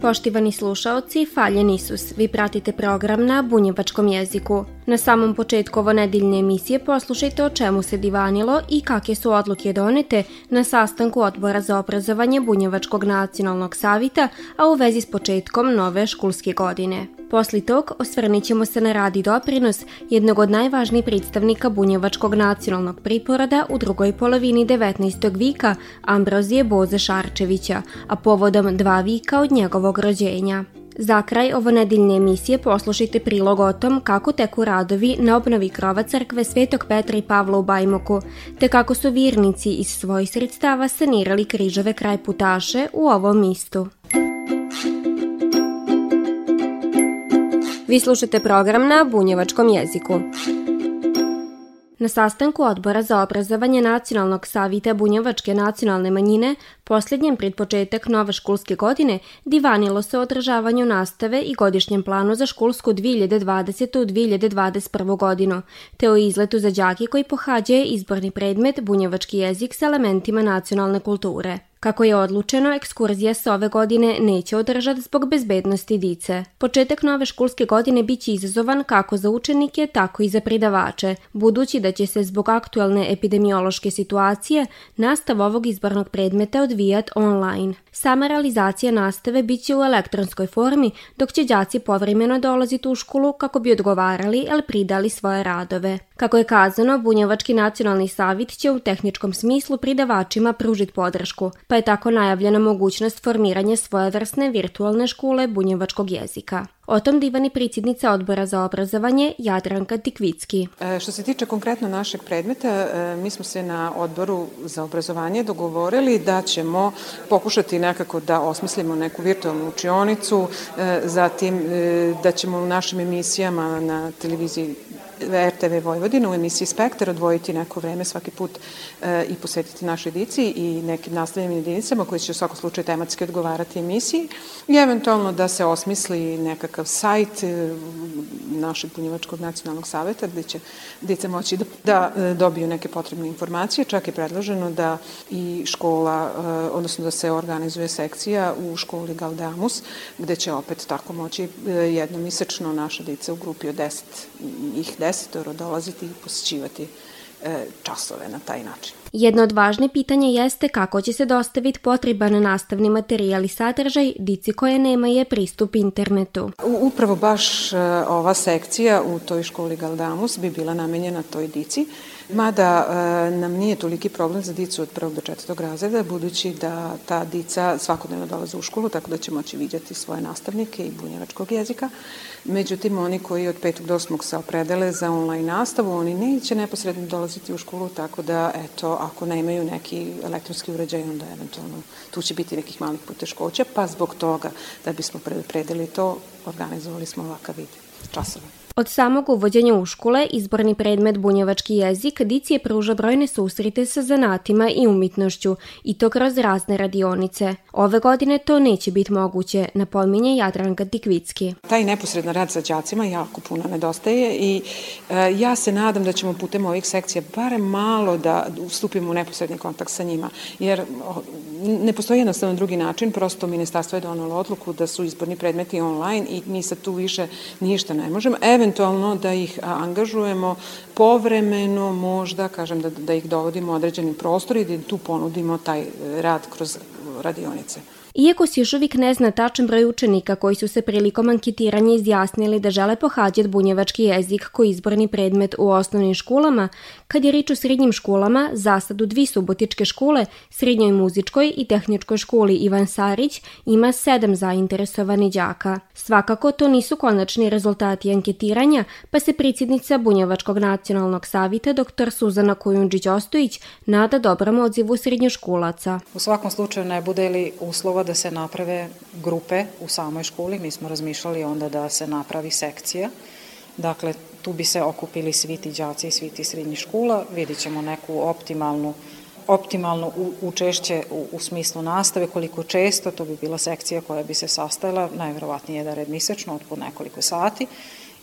Poštivani slušaoci, faljen Isus, vi pratite program na bunjevačkom jeziku. Na samom početku ovo nedeljne emisije poslušajte o čemu se divanilo i kakve su odluke donete na sastanku odbora za obrazovanje Bunjevačkog nacionalnog savita, a u vezi s početkom nove školske godine. Posli tog osvrnit ćemo se na radi doprinos jednog od najvažnijih predstavnika bunjevačkog nacionalnog priporoda u drugoj polovini 19. vika Ambrozije Boze Šarčevića, a povodom dva vika od njegovog rođenja. Za kraj ovo nedeljne emisije poslušajte prilog o tom kako teku radovi na obnovi krova crkve Svetog Petra i Pavla u Bajmoku, te kako su virnici iz svojih sredstava sanirali križove kraj putaše u ovom istu. Vi slušate program na bunjevačkom jeziku. Na sastanku odbora za obrazovanje Nacionalnog savita Bunjevačke nacionalne manjine, posljednjem pred početak nove školske godine, divanilo se o održavanju nastave i godišnjem planu za školsku 2020-2021 godinu, te o izletu za đaki koji pohađaju izborni predmet bunjevački jezik s elementima nacionalne kulture. Kako je odlučeno, ekskurzija se ove godine neće održati zbog bezbednosti dice. Početak nove školske godine biće izazovan kako za učenike, tako i za pridavače, budući da će se zbog aktualne epidemiološke situacije nastav ovog izbornog predmeta odvijat online. Sama realizacija nastave bit će u elektronskoj formi, dok će đaci povremeno dolaziti u školu kako bi odgovarali ili pridali svoje radove. Kako je kazano, Bunjevački nacionalni savit će u tehničkom smislu pridavačima pružiti podršku, pa je tako najavljena mogućnost formiranja svojevrsne virtualne škole bunjevačkog jezika. O tom divani predsjednica odbora za obrazovanje Jadranka Tikvicki. E, što se tiče konkretno našeg predmeta, e, mi smo se na odboru za obrazovanje dogovorili da ćemo pokušati nekako da osmislimo neku virtualnu učionicu, e, zatim da ćemo u našim emisijama na televiziji RTV Vojvodina u emisiji Spektar odvojiti neko vreme svaki put e, i posvetiti našoj dici i nekim nastavljenim jedinicama koji će u svakom slučaju tematski odgovarati emisiji i eventualno da se osmisli nekakav sajt e, našeg punjivačkog nacionalnog saveta gde će dice moći da, da e, dobiju neke potrebne informacije. Čak je predloženo da i škola, e, odnosno da se organizuje sekcija u školi Gaudamus, gde će opet tako moći e, jednomisečno naša dica u grupi od 10, ih desetoro dolaziti i posjećivati časove na taj način. Jedno od važnih pitanja jeste kako će se dostaviti potreban nastavni materijal i sadržaj dici koje nemaju pristup internetu. Upravo baš ova sekcija u toj školi Galdamus bi bila namenjena toj dici Mada e, nam nije toliki problem za dicu od prvog do četvrtog razreda, budući da ta dica svakodnevno dolaze u školu, tako da će moći vidjeti svoje nastavnike i bunjevačkog jezika. Međutim, oni koji od petog do osmog se opredele za online nastavu, oni neće neposredno dolaziti u školu, tako da, eto, ako nemaju neki elektronski uređaj, onda eventualno tu će biti nekih malih poteškoća, pa zbog toga da bismo predeli to, organizovali smo ovakav vid časova. Od samog uvođenja u škole, izborni predmet bunjevački jezik dici je pruža brojne susrite sa zanatima i umitnošću i to kroz razne radionice. Ove godine to neće biti moguće, napominje Jadranka Tikvicki. Taj neposredan rad sa đacima jako puno nedostaje i e, ja se nadam da ćemo putem ovih sekcija barem malo da ustupimo u neposredni kontakt sa njima, jer ne postoji jednostavno drugi način, prosto ministarstvo je donalo odluku da su izborni predmeti online i mi sad tu više ništa ne možemo. Eventualno da ih angažujemo povremeno možda, kažem da, da ih dovodimo u određenim prostori i da tu ponudimo taj rad kroz radionice. Iako se još uvijek ne zna tačan broj učenika koji su se prilikom anketiranja izjasnili da žele pohađati bunjevački jezik koji izborni predmet u osnovnim školama, kad je rič o srednjim školama, zasad u dvi subotičke škole, srednjoj muzičkoj i tehničkoj školi Ivan Sarić, ima sedam zainteresovani đaka. Svakako to nisu konačni rezultati anketiranja, pa se predsjednica Bunjevačkog nacionalnog savita dr. Suzana Kujundžić-Ostojić nada dobrom odzivu srednjoškolaca. U svakom slučaju ne bude li uslova da se naprave grupe u samoj školi. Mi smo razmišljali onda da se napravi sekcija. Dakle, tu bi se okupili svi ti đaci i svi ti srednjih škola. Vidit ćemo neku optimalnu optimalno učešće u, u smislu nastave, koliko često, to bi bila sekcija koja bi se sastajala, najverovatnije jedan red misečno od po nekoliko sati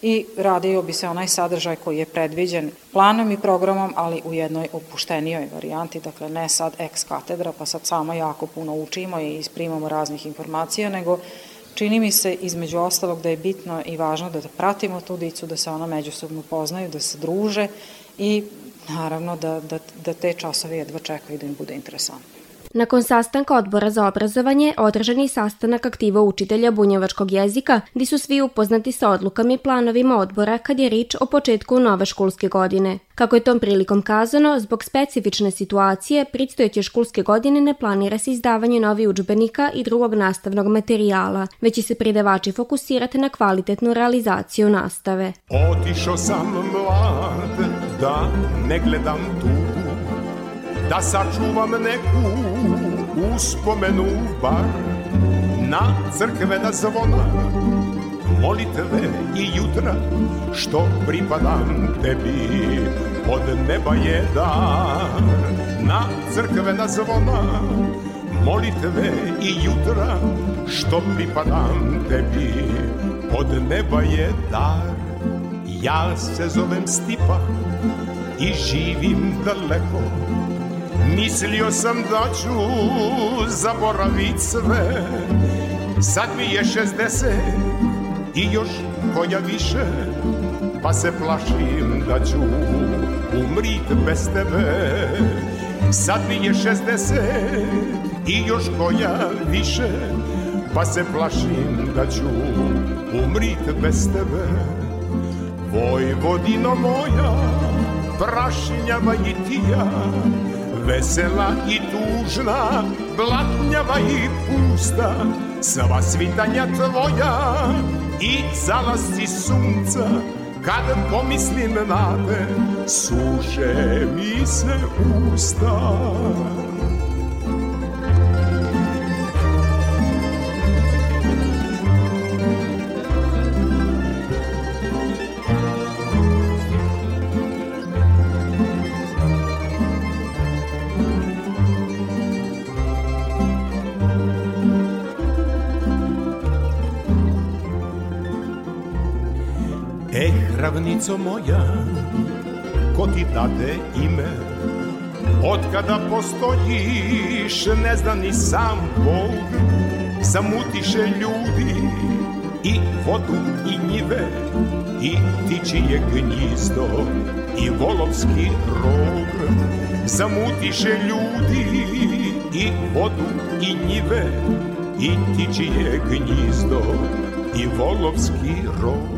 i radio bi se onaj sadržaj koji je predviđen planom i programom, ali u jednoj opuštenijoj varijanti, dakle ne sad ex katedra, pa sad samo jako puno učimo i isprimamo raznih informacija, nego čini mi se između ostalog da je bitno i važno da, pratimo tu dicu, da se ona međusobno poznaju, da se druže i naravno da, da, da te časove jedva čekaju da im bude interesantno. Nakon sastanka odbora za obrazovanje, održan je sastanak aktiva učitelja bunjevačkog jezika, gde su svi upoznati sa odlukama i planovima odbora kad je rič o početku nove školske godine. Kako je tom prilikom kazano, zbog specifične situacije, predstojeće školske godine ne planira se izdavanje novi učbenika i drugog nastavnog materijala, već će se predavači fokusirati na kvalitetnu realizaciju nastave. Otišao sam mlad, da ne gledam tugu, da sačuvam neku uspomenu bar na crkvena zvona. Molitve i jutra što pripadam tebi od neba je dar na crkvena zvona. Molitve i jutra što pripadam tebi od neba je dar. Ja se zovem Stipa i živim daleko Mislio sam da ću zaboravit sve. Sad mi je 60 i još koja više Pa se plašim da ću umrit bez tebe. Sad mi je 60 i još koja više Pa se plašim da ću umrit bez tebe. Vojvodino moja, prašinjava i tija vesela i tužna, blatnjava i pusta, sva svitanja tvoja i zalasci sunca, kad pomislim na te, suše mi se usta. Ravnico moja, ko ti dade ime? Od kada postojiš, ne zna ni sam Bog, zamutiše ljudi i vodu i njive, i tičije gnjizdo i volovski rog. Zamutiše ljudi i vodu i njive, i tičije gnjizdo i volovski rog.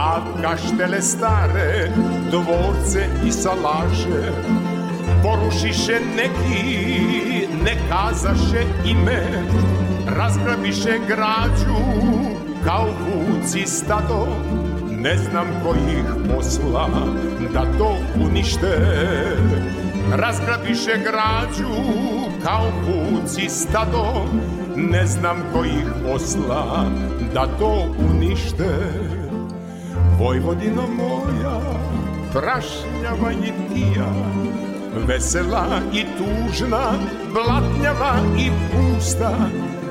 A kaštele stare, dvorce i salaše Porušiše neki, ne kazaše ime. Razgrabiše građu kao vuci stado. Ne znam kojih posla da to unište. Razgrabiše građu kao vuci stado. Ne znam kojih posla da to unište Vojvodino moja, prašnjava i tija, vesela i tužna, blatnjava i pusta,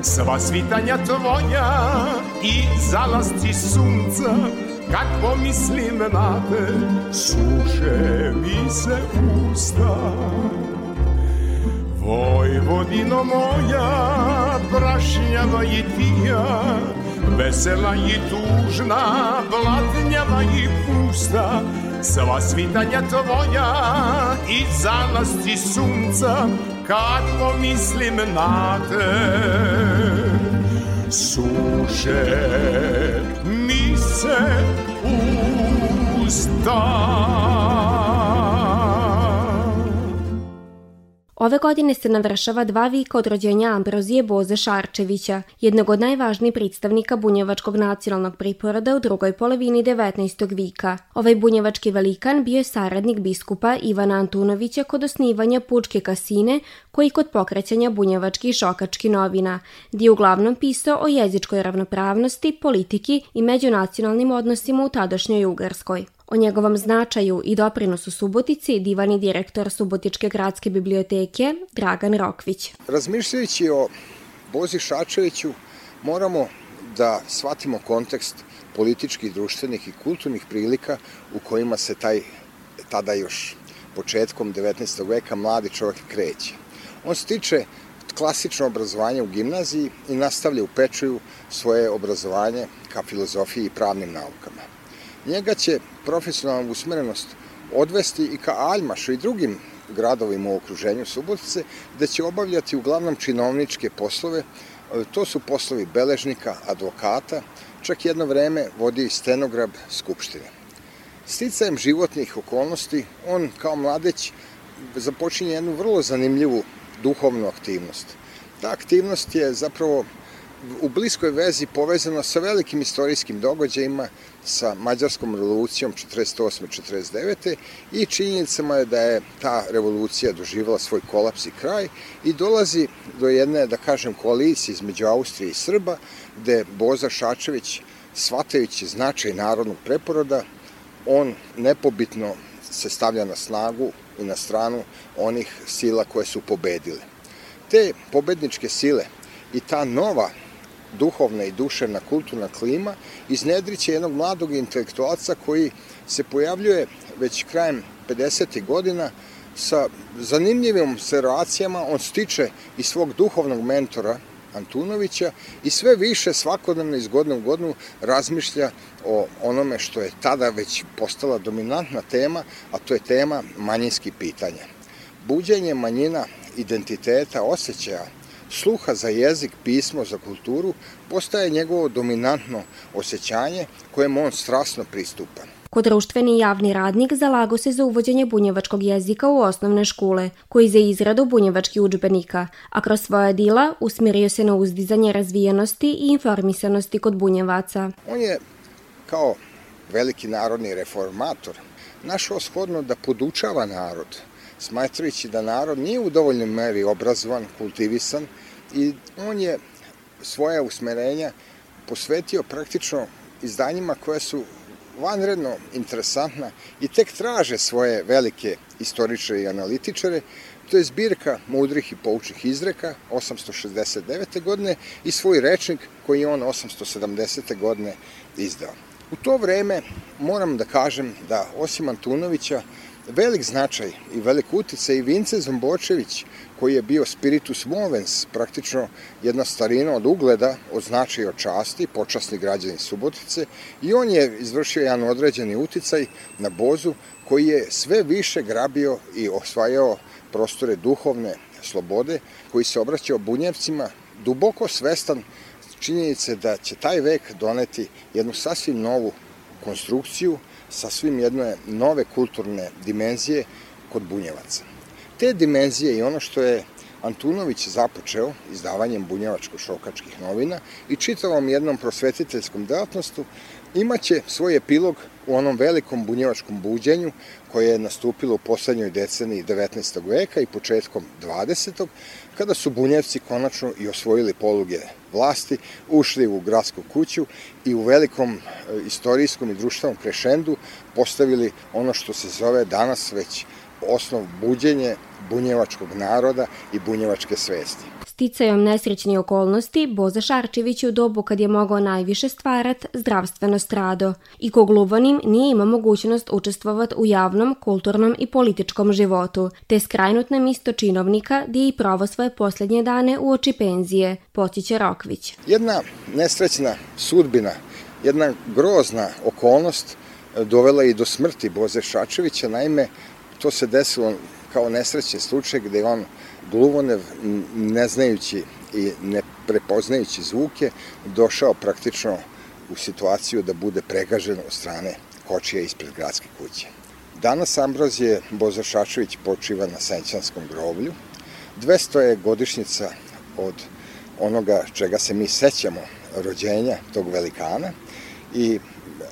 sva svitanja tvoja i zalasci sunca, kad pomislim na te, suše mi se usta. Vojvodino moja, prašnjava i tija, Vesela i tužna, blatnjava i pusta, Sva svitanja tvoja i zalasci sunca, Kad pomislim na te, suše mi se usta. Ove godine se navršava dva vika od rođenja Ambrozije Boze Šarčevića, jednog od najvažnijih predstavnika bunjevačkog nacionalnog priporoda u drugoj polovini 19. vika. Ovaj bunjevački velikan bio je saradnik biskupa Ivana Antunovića kod osnivanja Pučke kasine, koji kod pokrećanja bunjevački i šokački novina, gdje je uglavnom pisao o jezičkoj ravnopravnosti, politiki i međunacionalnim odnosima u tadašnjoj Ugarskoj. O njegovom značaju i doprinosu Subotici divani direktor Subotičke gradske biblioteke Dragan Rokvić. Razmišljajući o Bozi Šačeviću moramo da shvatimo kontekst političkih, društvenih i kulturnih prilika u kojima se taj tada još početkom 19. veka mladi čovjek kreće. On stiče klasično obrazovanje u gimnaziji i nastavlja u Pečuju svoje obrazovanje ka filozofiji i pravnim naukama. Njega će profesionalna usmerenost odvesti i ka Aljmašu i drugim gradovima u okruženju Subotice, gde će obavljati uglavnom činovničke poslove, to su poslovi beležnika, advokata, čak jedno vreme vodi stenograb Skupštine. Sticajem životnih okolnosti, on kao mladeć započinje jednu vrlo zanimljivu duhovnu aktivnost. Ta aktivnost je zapravo u bliskoj vezi povezana sa velikim istorijskim događajima, sa Mađarskom revolucijom 48-49. i činjenicama je da je ta revolucija doživala svoj kolaps i kraj i dolazi do jedne, da kažem, koalicije između Austrije i Srba, gde Boza Šačević, shvatajući značaj narodnog preporoda, on nepobitno se stavlja na snagu i na stranu onih sila koje su pobedile. Te pobedničke sile i ta nova duhovna i duševna kulturna klima iznedriće jednog mladog intelektualca koji se pojavljuje već krajem 50. godina sa zanimljivim observacijama. On stiče i svog duhovnog mentora Antunovića i sve više svakodnevno iz godine u godinu razmišlja o onome što je tada već postala dominantna tema, a to je tema manjinskih pitanja. Buđenje manjina identiteta, osjećaja, sluha za jezik, pismo, za kulturu postaje njegovo dominantno osjećanje kojem on strasno pristupa. Kod društveni javni radnik zalago se za uvođenje bunjevačkog jezika u osnovne škole, koji za izradu bunjevački učbenika, a kroz svoja dila usmjerio se na uzdizanje razvijenosti i informisanosti kod bunjevaca. On je, kao veliki narodni reformator, našao shodno da podučava narod, smatrajući da narod nije u dovoljnoj meri obrazovan, kultivisan i on je svoje usmerenja posvetio praktično izdanjima koje su vanredno interesantna i tek traže svoje velike istoričare i analitičare. To je zbirka mudrih i poučnih izreka 869. godine i svoj rečnik koji je on 870. godine izdao. U to vreme moram da kažem da osim Antunovića velik značaj i velik uticaj i Vince Zombočević koji je bio spiritus movens, praktično jedna starina od ugleda, od značaja od časti, počasni građani Subotice i on je izvršio jedan određeni uticaj na Bozu koji je sve više grabio i osvajao prostore duhovne slobode, koji se obraćao bunjevcima, duboko svestan činjenice da će taj vek doneti jednu sasvim novu konstrukciju, sasvim jedne nove kulturne dimenzije kod bunjevaca te dimenzije i ono što je Antunović započeo izdavanjem bunjevačko-šokačkih novina i čitavom jednom prosvetiteljskom delatnostu imaće svoj epilog u onom velikom bunjevačkom buđenju koje je nastupilo u poslednjoj deceniji 19. veka i početkom 20. kada su bunjevci konačno i osvojili poluge vlasti, ušli u gradsku kuću i u velikom e, istorijskom i društvenom krešendu postavili ono što se zove danas već osnov buđenje bunjevačkog naroda i bunjevačke svesti. Sticajom nesrećni okolnosti, Boza Šarčević u dobu kad je mogao najviše stvarat zdravstveno strado i ko gluvanim nije imao mogućnost učestvovati u javnom, kulturnom i političkom životu, te skrajnut na misto činovnika gdje i provo svoje posljednje dane u oči penzije, potiće Rokvić. Jedna nesrećna sudbina, jedna grozna okolnost dovela i do smrti Boze Šačevića, naime to se desilo kao nesrećni slučaj gde on gluvonev, ne znajući i ne prepoznajući zvuke, došao praktično u situaciju da bude pregažen od strane kočija ispred gradske kuće. Danas Ambrozije Bozo Šačević počiva na Senćanskom groblju. 200 je godišnjica od onoga čega se mi sećamo, rođenja tog velikana i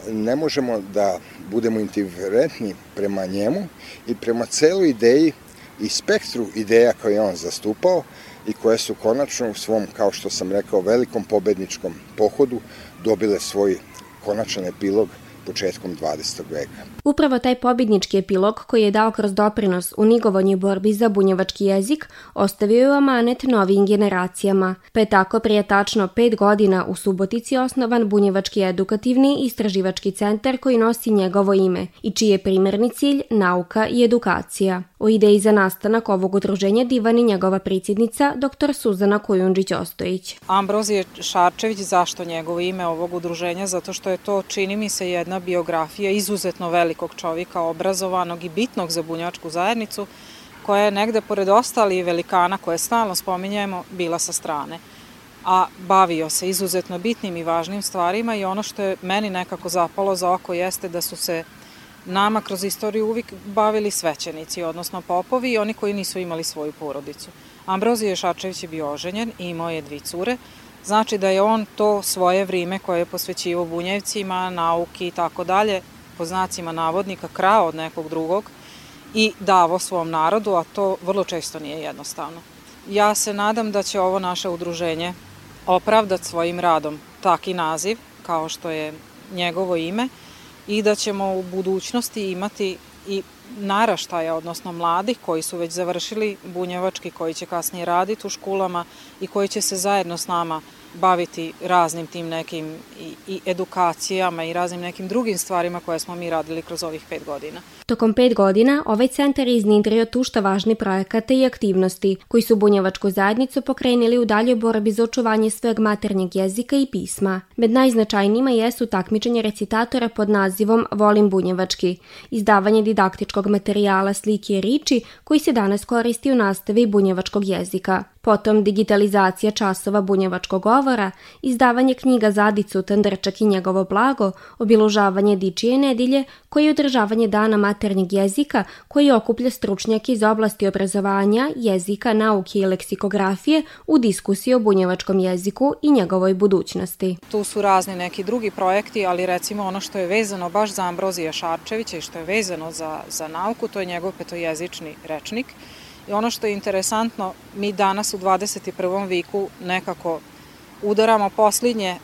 ne možemo da budemo indiferentni prema njemu i prema celoj ideji i spektru ideja koje je on zastupao i koje su konačno u svom, kao što sam rekao, velikom pobedničkom pohodu dobile svoj konačan epilog početkom 20. veka. Upravo taj pobjednički epilog koji je dao kroz doprinos u nigovonji borbi za bunjevački jezik ostavio je amanet novim generacijama, pa je tako prije tačno pet godina u Subotici osnovan Bunjevački edukativni istraživački centar koji nosi njegovo ime i čiji je primerni cilj nauka i edukacija. O ideji za nastanak ovog udruženja divani njegova predsjednica dr. Suzana Kujundžić-Ostojić. Ambrozije Šarčević, zašto njegovo ime ovog udruženja? Zato što je to, čini mi se, jedna biografija izuzetno velikog čovjeka, obrazovanog i bitnog za bunjačku zajednicu, koja je negde pored ostali velikana koje stalno spominjemo, bila sa strane a bavio se izuzetno bitnim i važnim stvarima i ono što je meni nekako zapalo za oko jeste da su se nama kroz istoriju uvijek bavili svećenici, odnosno popovi i oni koji nisu imali svoju porodicu. Ambrozije Šačević je bio oženjen i imao je dvi cure, znači da je on to svoje vrime koje je posvećivo bunjevcima, nauki i tako dalje, po znacima navodnika, krao od nekog drugog i davo svom narodu, a to vrlo često nije jednostavno. Ja se nadam da će ovo naše udruženje opravdati svojim radom taki naziv, kao što je njegovo ime, i da ćemo u budućnosti imati i naraštaja, odnosno mladih koji su već završili bunjevački, koji će kasnije raditi u školama i koji će se zajedno s nama baviti raznim tim nekim i, i edukacijama i raznim nekim drugim stvarima koje smo mi radili kroz ovih pet godina. Tokom pet godina ovaj centar iznidrio tušta važni projekata i aktivnosti koji su bunjevačku zajednicu pokrenili u daljoj borbi za očuvanje svojeg maternjeg jezika i pisma. Med najznačajnijima jesu takmičenje recitatora pod nazivom Volim bunjevački, izdavanje didaktičkog materijala slike i riči koji se danas koristi u nastavi bunjevačkog jezika potom digitalizacija časova bunjevačkog govora, izdavanje knjiga Zadicu, Tandrčak i njegovo blago, obilužavanje Dičije nedilje, koji je održavanje dana maternjeg jezika koji okuplja stručnjake iz oblasti obrazovanja, jezika, nauke i leksikografije u diskusiji o bunjevačkom jeziku i njegovoj budućnosti. Tu su razni neki drugi projekti, ali recimo ono što je vezano baš za Ambrozija Šarčevića i što je vezano za, za nauku, to je njegov petojezični rečnik, I ono što je interesantno, mi danas u 21. viku nekako udaramo posljednje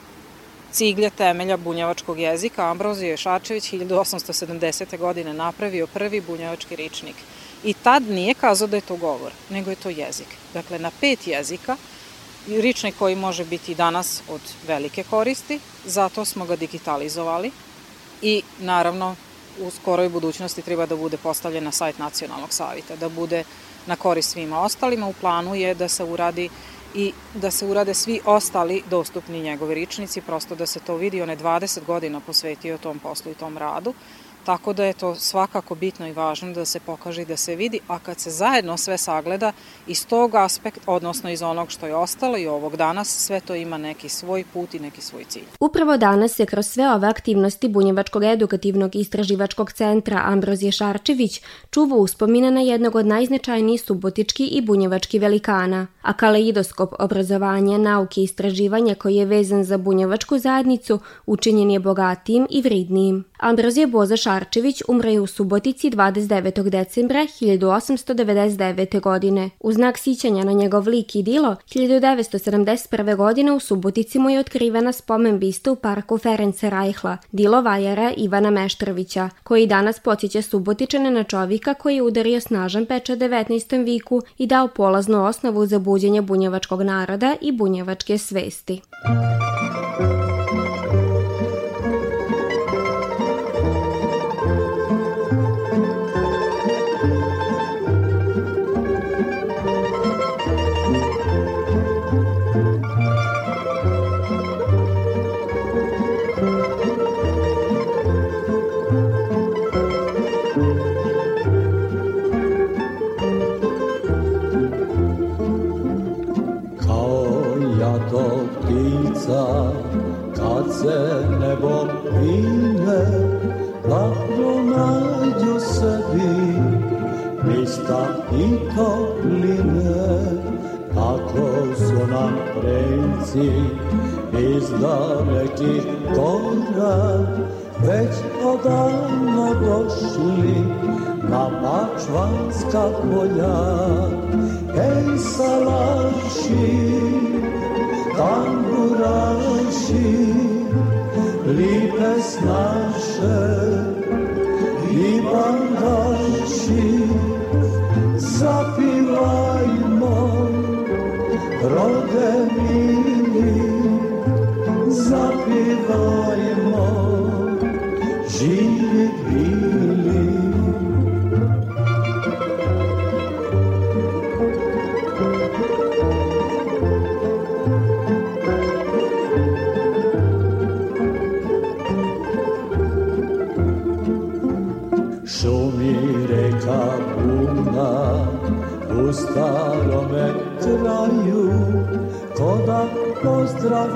ciglje temelja bunjevačkog jezika. Ambrozije Šačević 1870. godine napravio prvi bunjevački ričnik. I tad nije kazao da je to govor, nego je to jezik. Dakle, na pet jezika, ričnik koji može biti danas od velike koristi, zato smo ga digitalizovali i naravno u skoroj budućnosti treba da bude postavljen na sajt nacionalnog savita, da bude na korist svima ostalima. U planu je da se uradi i da se urade svi ostali dostupni njegovi ričnici, prosto da se to vidi, on je 20 godina posvetio tom poslu i tom radu, Tako da je to svakako bitno i važno da se pokaže i da se vidi, a kad se zajedno sve sagleda iz tog aspekta, odnosno iz onog što je ostalo i ovog danas, sve to ima neki svoj put i neki svoj cilj. Upravo danas se kroz sve ove aktivnosti Bunjevačkog edukativnog istraživačkog centra Ambrozije Šarčević čuva uspomina na jednog od najznačajnijih subotički i bunjevački velikana, a kaleidoskop obrazovanja, nauke i istraživanja koji je vezan za bunjevačku zajednicu učinjen je bogatijim i vridnijim. Ambrozije Boza Šarčević umre je u Subotici 29. decembra 1899. godine. U znak sićanja na njegov lik i dilo, 1971. godine u Subotici mu je otkrivena spomen bista u parku Ference Rajhla, dilo vajara Ivana Meštrovića, koji danas podsjeća Subotičane na čovjeka koji je udario snažan pečat 19. viku i dao polaznu osnovu za buđenje bunjevačkog naroda i bunjevačke svesti. preci iz dalekih gora već odavno došli na mačvanska polja. Ej salaši, tamburaši, lipe snaše i bandaši zapivajmo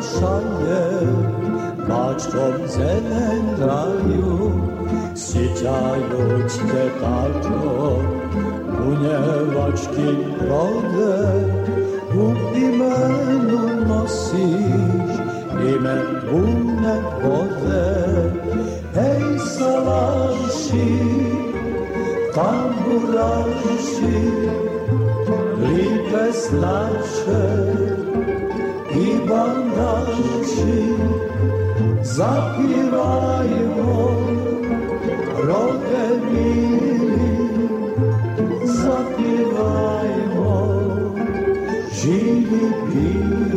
šalje Bačkom zelen raju Sjećajuć te tako Bunjevački rode U imenu nosiš Ime bune vode. Hej salaši Tamburaši Lipe snače I bandaši Zapivajmo Rode mili Zapivajmo Živi bili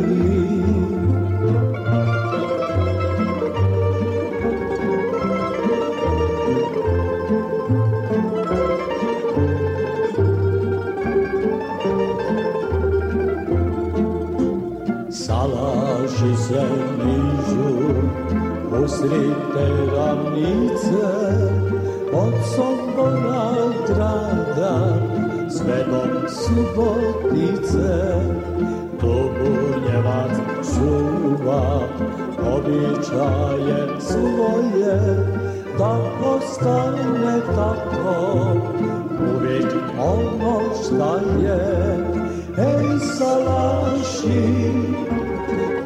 Salaši se nižu usred te ravnice. Od Sombora grada sve do Subotice. To Bunjevac čuva običaje svoje. Da ostane tako uvijek ono šta je. Ej salaši,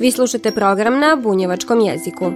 Vi slušate program na bunjevačkom jeziku.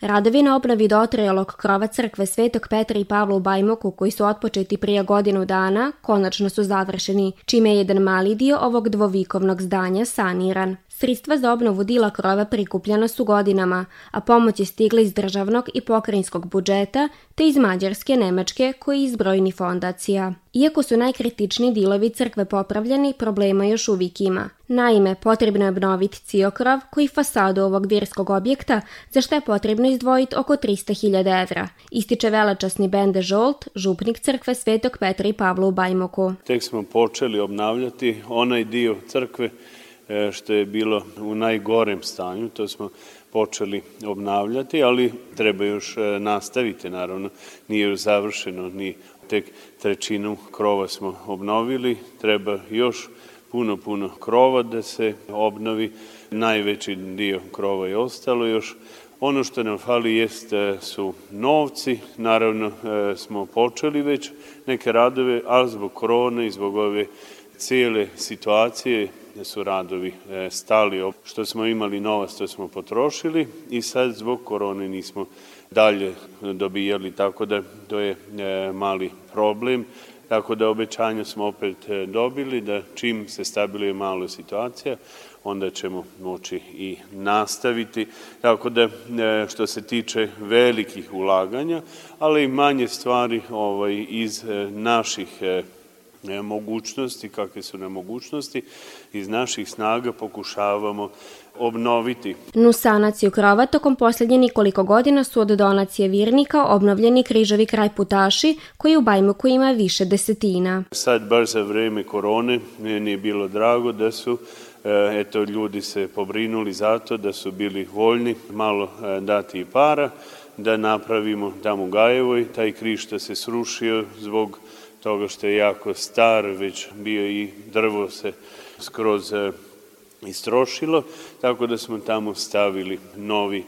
Radovi na obnovi dotrajalog krova crkve Svetog Petra i Pavla u Bajmoku, koji su otpočeti prije godinu dana, konačno su završeni, čime je jedan mali dio ovog dvovikovnog zdanja saniran. Sredstva za obnovu dila krova prikupljena su godinama, a pomoć je stigla iz državnog i pokrajinskog budžeta, te iz Mađarske, Nemačke, koji iz brojni fondacija. Iako su najkritičniji dilovi crkve popravljeni, problema još uvijek ima. Naime, potrebno je obnoviti ciokrov koji fasadu ovog vjerskog objekta, za što je potrebno izdvojiti oko 300.000 evra. Ističe velečasni Bende Žolt, župnik crkve Svetog Petra i Pavla u Bajmoku. Tek smo počeli obnavljati onaj dio crkve što je bilo u najgorem stanju, to smo počeli obnavljati, ali treba još e, nastaviti, naravno, nije još završeno, ni tek trećinu krova smo obnovili, treba još puno, puno krova da se obnovi, najveći dio krova je ostalo. Još, Ono što nam fali jest e, su novci, naravno e, smo počeli već neke radove, ali zbog korone i zbog ove cijele situacije su radovi e, stali. Što smo imali novac, to smo potrošili i sad zbog korone nismo dalje dobijali, tako da to je mali problem. Tako da obećanja smo opet dobili da čim se stabiluje malo situacija, onda ćemo moći i nastaviti. Tako da što se tiče velikih ulaganja, ali i manje stvari ovaj, iz naših mogućnosti, kakve su nam mogućnosti, iz naših snaga pokušavamo obnoviti. Nu sanaciju krova tokom posljednje nekoliko godina su od donacije virnika obnovljeni križovi kraj putaši koji u Bajmoku ima više desetina. Sad baš za vreme korone meni je bilo drago da su eto ljudi se pobrinuli zato da su bili voljni malo dati i para da napravimo tamo Gajevoj taj križ što se srušio zbog toga što je jako star, već bio i drvo se skroz istrošilo, tako da smo tamo stavili novi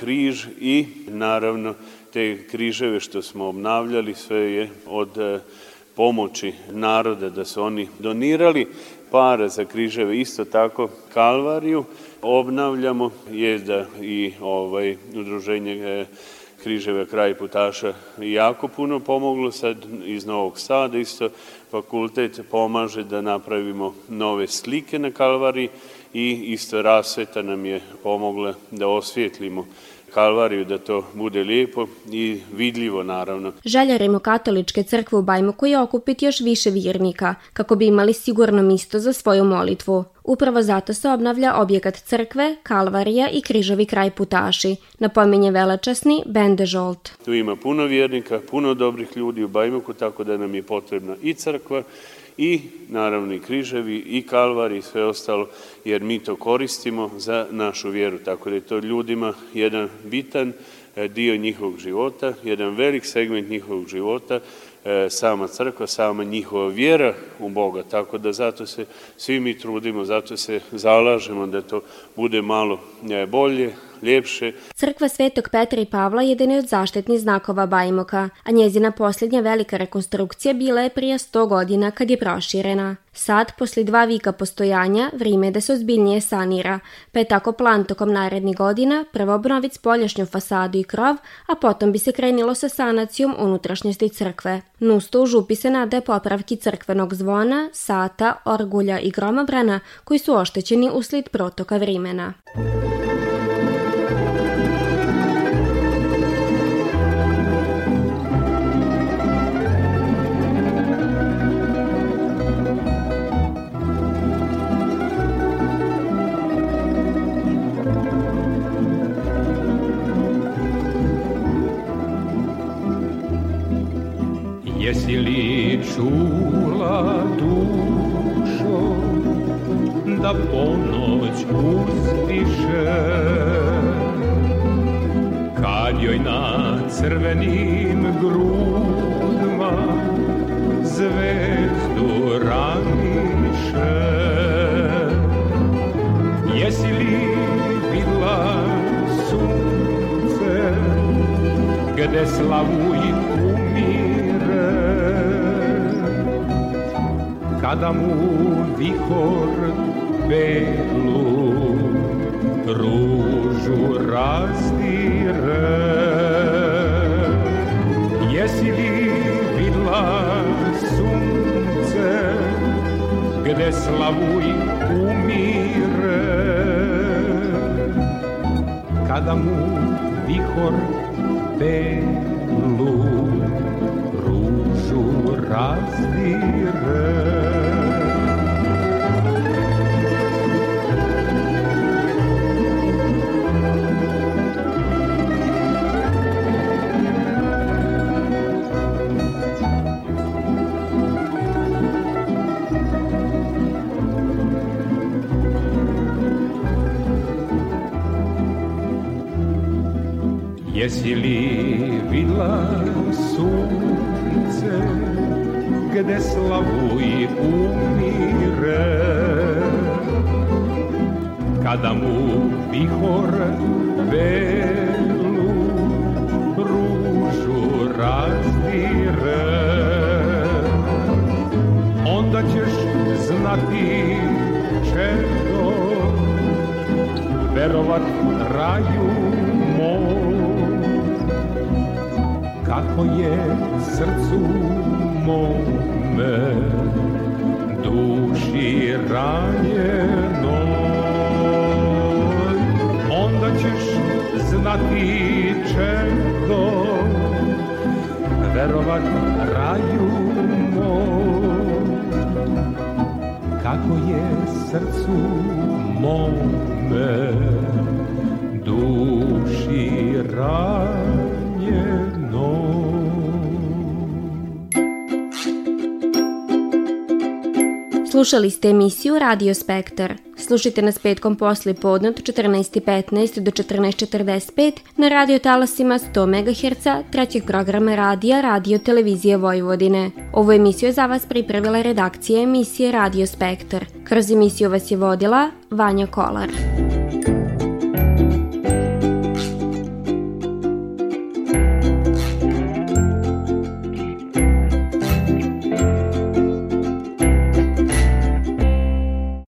križ i naravno te križeve što smo obnavljali, sve je od e, pomoći naroda da su oni donirali. Para za križeve, isto tako Kalvariju obnavljamo, je da i ovaj udruženje križeve kraj putaša jako puno pomoglo sad iz Novog Sada isto fakultet pomaže da napravimo nove slike na Kalvari i isto rasveta nam je pomogla da osvijetlimo kalvariju, da to bude lijepo i vidljivo naravno. Želja Rimokatoličke crkve u Bajmoku je okupiti još više vjernika, kako bi imali sigurno misto za svoju molitvu. Upravo zato se obnavlja objekat crkve, kalvarija i križovi kraj putaši, napominje velečasni Bende Žolt. Tu ima puno vjernika, puno dobrih ljudi u Bajmoku, tako da nam je potrebna i crkva i naravno i križevi i kalvari i sve ostalo, jer mi to koristimo za našu vjeru. Tako da je to ljudima jedan bitan e, dio njihovog života, jedan velik segment njihovog života, e, sama crkva, sama njihova vjera u Boga, tako da zato se svi mi trudimo, zato se zalažemo da to bude malo e, bolje, ljepše. Crkva Svetog Petra i Pavla je jedan od zaštitnih znakova Bajmoka, a njezina posljednja velika rekonstrukcija bila je prije 100 godina kad je proširena. Sad, posle dva vika postojanja, vrime je da se ozbiljnije sanira, pa je tako plan tokom narednih godina prvo obnoviti spoljašnju fasadu i krov, a potom bi se krenilo sa sanacijom unutrašnjosti crkve. Nusto u župi se nade popravki crkvenog zvona, sata, orgulja i gromobrana koji su oštećeni usled protoka vrimena. Crvenim grudima zvezdu raniše. Jesi li vidla sunce gde slavu i umire? Kada mu vihor belu ružu razdire gde slavuj umire. Kada mu vihor belu ružu razdire Jesi li vidla sunce gde slavuj umire? Kada mu vihor belu ružu razdire onda ćeš znati čedo verovat raju mom kako je srcu mome duši ranjeno. Onda ćeš znati čedo verovat raju mom. Kako je srcu mome duši ranjeno Slušali ste emisiju Radio Spektar. Slušajte nas petkom posle podne od 14.15 do 14.45 na radio talasima 100 MHz trećeg programa radija Radio Televizije Vojvodine. Ovu emisiju je za vas pripravila redakcija emisije Radio Spektar. Kroz emisiju vas je vodila Vanja Kolar.